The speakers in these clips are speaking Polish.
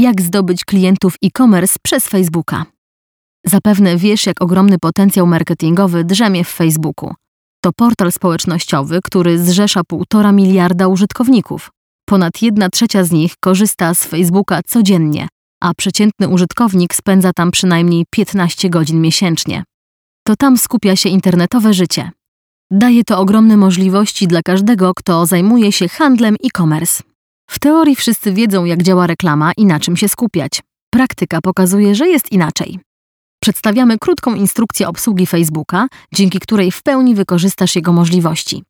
Jak zdobyć klientów e-commerce przez Facebooka? Zapewne wiesz, jak ogromny potencjał marketingowy drzemie w Facebooku. To portal społecznościowy, który zrzesza półtora miliarda użytkowników. Ponad jedna trzecia z nich korzysta z Facebooka codziennie, a przeciętny użytkownik spędza tam przynajmniej 15 godzin miesięcznie. To tam skupia się internetowe życie. Daje to ogromne możliwości dla każdego, kto zajmuje się handlem e-commerce. W teorii wszyscy wiedzą, jak działa reklama i na czym się skupiać. Praktyka pokazuje, że jest inaczej. Przedstawiamy krótką instrukcję obsługi Facebooka, dzięki której w pełni wykorzystasz jego możliwości.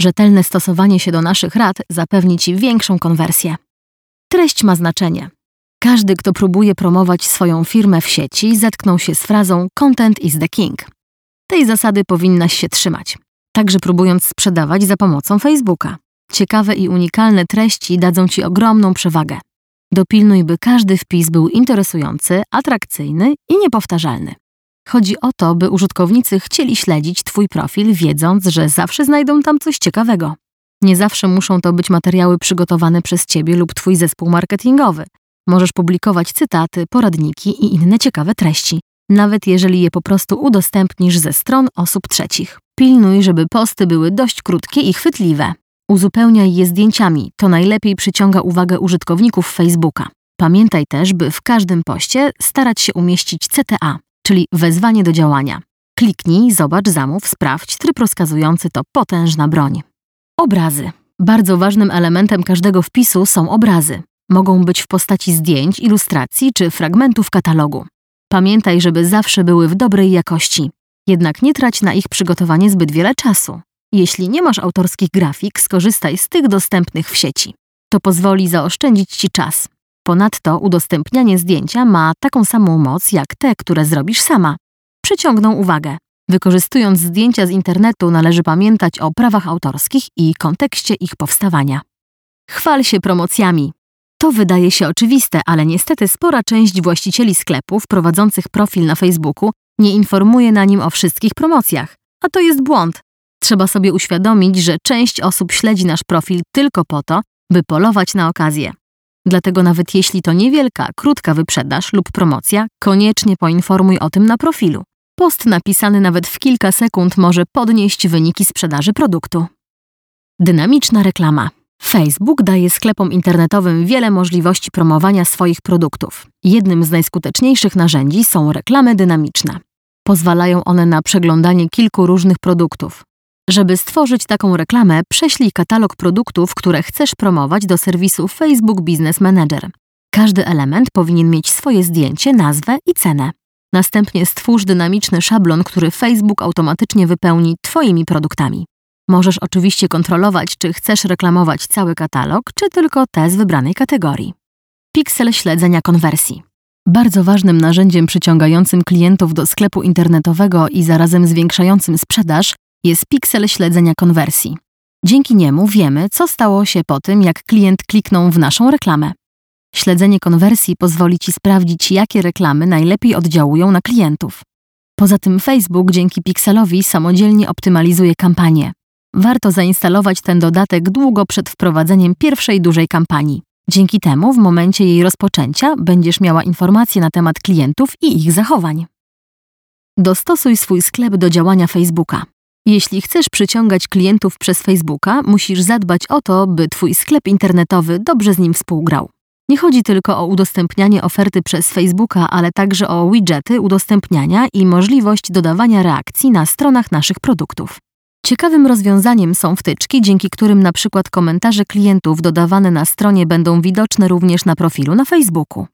Rzetelne stosowanie się do naszych rad zapewni Ci większą konwersję. Treść ma znaczenie. Każdy, kto próbuje promować swoją firmę w sieci, zetknął się z frazą Content is the king. Tej zasady powinnaś się trzymać, także próbując sprzedawać za pomocą Facebooka. Ciekawe i unikalne treści dadzą Ci ogromną przewagę. Dopilnuj, by każdy wpis był interesujący, atrakcyjny i niepowtarzalny. Chodzi o to, by użytkownicy chcieli śledzić Twój profil, wiedząc, że zawsze znajdą tam coś ciekawego. Nie zawsze muszą to być materiały przygotowane przez Ciebie lub Twój zespół marketingowy. Możesz publikować cytaty, poradniki i inne ciekawe treści, nawet jeżeli je po prostu udostępnisz ze stron osób trzecich. Pilnuj, żeby posty były dość krótkie i chwytliwe. Uzupełniaj je zdjęciami, to najlepiej przyciąga uwagę użytkowników Facebooka. Pamiętaj też, by w każdym poście starać się umieścić CTA, czyli wezwanie do działania. Kliknij, zobacz, zamów, sprawdź, tryb rozkazujący to potężna broń. Obrazy. Bardzo ważnym elementem każdego wpisu są obrazy. Mogą być w postaci zdjęć, ilustracji czy fragmentów katalogu. Pamiętaj, żeby zawsze były w dobrej jakości. Jednak nie trać na ich przygotowanie zbyt wiele czasu. Jeśli nie masz autorskich grafik, skorzystaj z tych dostępnych w sieci. To pozwoli zaoszczędzić Ci czas. Ponadto udostępnianie zdjęcia ma taką samą moc jak te, które zrobisz sama. Przyciągną uwagę. Wykorzystując zdjęcia z internetu należy pamiętać o prawach autorskich i kontekście ich powstawania. Chwal się promocjami. To wydaje się oczywiste, ale niestety spora część właścicieli sklepów prowadzących profil na Facebooku nie informuje na nim o wszystkich promocjach. A to jest błąd. Trzeba sobie uświadomić, że część osób śledzi nasz profil tylko po to, by polować na okazję. Dlatego nawet jeśli to niewielka, krótka wyprzedaż lub promocja, koniecznie poinformuj o tym na profilu. Post napisany nawet w kilka sekund może podnieść wyniki sprzedaży produktu. Dynamiczna reklama. Facebook daje sklepom internetowym wiele możliwości promowania swoich produktów. Jednym z najskuteczniejszych narzędzi są reklamy dynamiczne. Pozwalają one na przeglądanie kilku różnych produktów. Żeby stworzyć taką reklamę, prześlij katalog produktów, które chcesz promować do serwisu Facebook Business Manager. Każdy element powinien mieć swoje zdjęcie, nazwę i cenę. Następnie stwórz dynamiczny szablon, który Facebook automatycznie wypełni Twoimi produktami. Możesz oczywiście kontrolować, czy chcesz reklamować cały katalog, czy tylko te z wybranej kategorii. Piksel śledzenia konwersji. Bardzo ważnym narzędziem przyciągającym klientów do sklepu internetowego i zarazem zwiększającym sprzedaż jest piksel śledzenia konwersji. Dzięki niemu wiemy, co stało się po tym, jak klient kliknął w naszą reklamę. Śledzenie konwersji pozwoli Ci sprawdzić, jakie reklamy najlepiej oddziałują na klientów. Poza tym Facebook dzięki pikselowi samodzielnie optymalizuje kampanię. Warto zainstalować ten dodatek długo przed wprowadzeniem pierwszej dużej kampanii. Dzięki temu w momencie jej rozpoczęcia będziesz miała informacje na temat klientów i ich zachowań. Dostosuj swój sklep do działania Facebooka. Jeśli chcesz przyciągać klientów przez Facebooka, musisz zadbać o to, by Twój sklep internetowy dobrze z nim współgrał. Nie chodzi tylko o udostępnianie oferty przez Facebooka, ale także o widgety udostępniania i możliwość dodawania reakcji na stronach naszych produktów. Ciekawym rozwiązaniem są wtyczki, dzięki którym na przykład komentarze klientów dodawane na stronie będą widoczne również na profilu na Facebooku.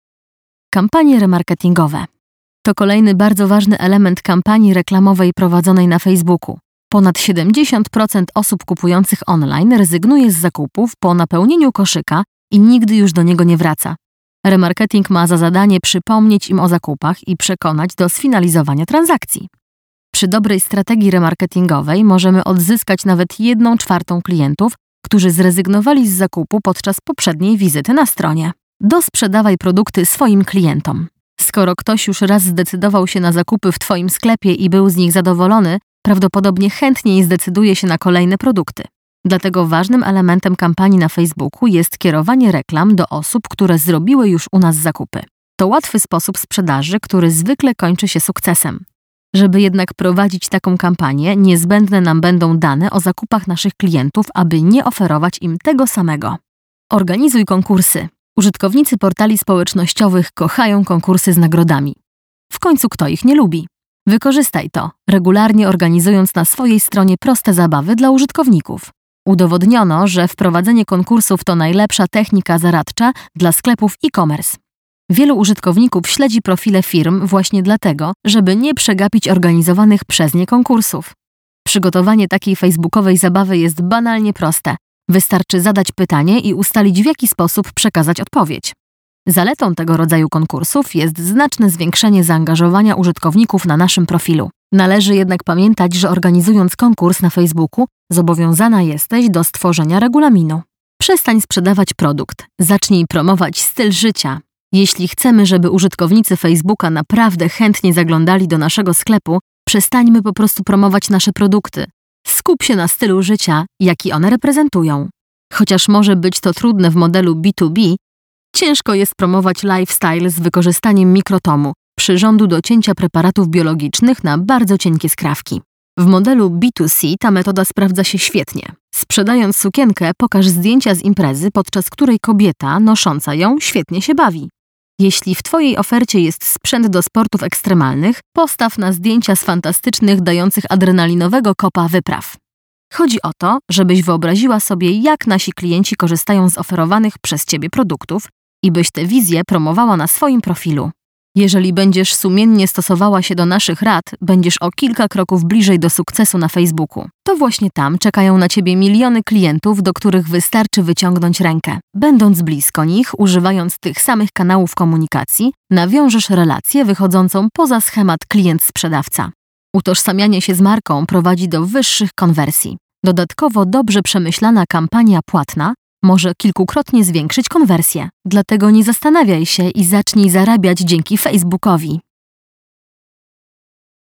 Kampanie remarketingowe. To kolejny bardzo ważny element kampanii reklamowej prowadzonej na Facebooku. Ponad 70% osób kupujących online rezygnuje z zakupów po napełnieniu koszyka i nigdy już do niego nie wraca. Remarketing ma za zadanie przypomnieć im o zakupach i przekonać do sfinalizowania transakcji. Przy dobrej strategii remarketingowej możemy odzyskać nawet jedną czwartą klientów, którzy zrezygnowali z zakupu podczas poprzedniej wizyty na stronie. Dosprzedawaj produkty swoim klientom. Skoro ktoś już raz zdecydował się na zakupy w Twoim sklepie i był z nich zadowolony, prawdopodobnie chętniej zdecyduje się na kolejne produkty. Dlatego ważnym elementem kampanii na Facebooku jest kierowanie reklam do osób, które zrobiły już u nas zakupy. To łatwy sposób sprzedaży, który zwykle kończy się sukcesem. Żeby jednak prowadzić taką kampanię, niezbędne nam będą dane o zakupach naszych klientów, aby nie oferować im tego samego. Organizuj konkursy. Użytkownicy portali społecznościowych kochają konkursy z nagrodami. W końcu kto ich nie lubi? Wykorzystaj to, regularnie organizując na swojej stronie proste zabawy dla użytkowników. Udowodniono, że wprowadzenie konkursów to najlepsza technika zaradcza dla sklepów e-commerce. Wielu użytkowników śledzi profile firm właśnie dlatego, żeby nie przegapić organizowanych przez nie konkursów. Przygotowanie takiej facebookowej zabawy jest banalnie proste. Wystarczy zadać pytanie i ustalić, w jaki sposób przekazać odpowiedź. Zaletą tego rodzaju konkursów jest znaczne zwiększenie zaangażowania użytkowników na naszym profilu. Należy jednak pamiętać, że organizując konkurs na Facebooku, zobowiązana jesteś do stworzenia regulaminu. Przestań sprzedawać produkt, zacznij promować styl życia. Jeśli chcemy, żeby użytkownicy Facebooka naprawdę chętnie zaglądali do naszego sklepu, przestańmy po prostu promować nasze produkty. Skup się na stylu życia, jaki one reprezentują. Chociaż może być to trudne w modelu B2B, ciężko jest promować lifestyle z wykorzystaniem mikrotomu, przyrządu do cięcia preparatów biologicznych na bardzo cienkie skrawki. W modelu B2C ta metoda sprawdza się świetnie. Sprzedając sukienkę, pokaż zdjęcia z imprezy, podczas której kobieta nosząca ją świetnie się bawi. Jeśli w Twojej ofercie jest sprzęt do sportów ekstremalnych, postaw na zdjęcia z fantastycznych, dających adrenalinowego kopa wypraw. Chodzi o to, żebyś wyobraziła sobie, jak nasi klienci korzystają z oferowanych przez Ciebie produktów i byś tę wizję promowała na swoim profilu. Jeżeli będziesz sumiennie stosowała się do naszych rad, będziesz o kilka kroków bliżej do sukcesu na Facebooku. To właśnie tam czekają na ciebie miliony klientów, do których wystarczy wyciągnąć rękę. Będąc blisko nich, używając tych samych kanałów komunikacji, nawiążesz relację wychodzącą poza schemat klient-sprzedawca. Utożsamianie się z marką prowadzi do wyższych konwersji. Dodatkowo dobrze przemyślana kampania płatna może kilkukrotnie zwiększyć konwersję. Dlatego nie zastanawiaj się i zacznij zarabiać dzięki Facebookowi.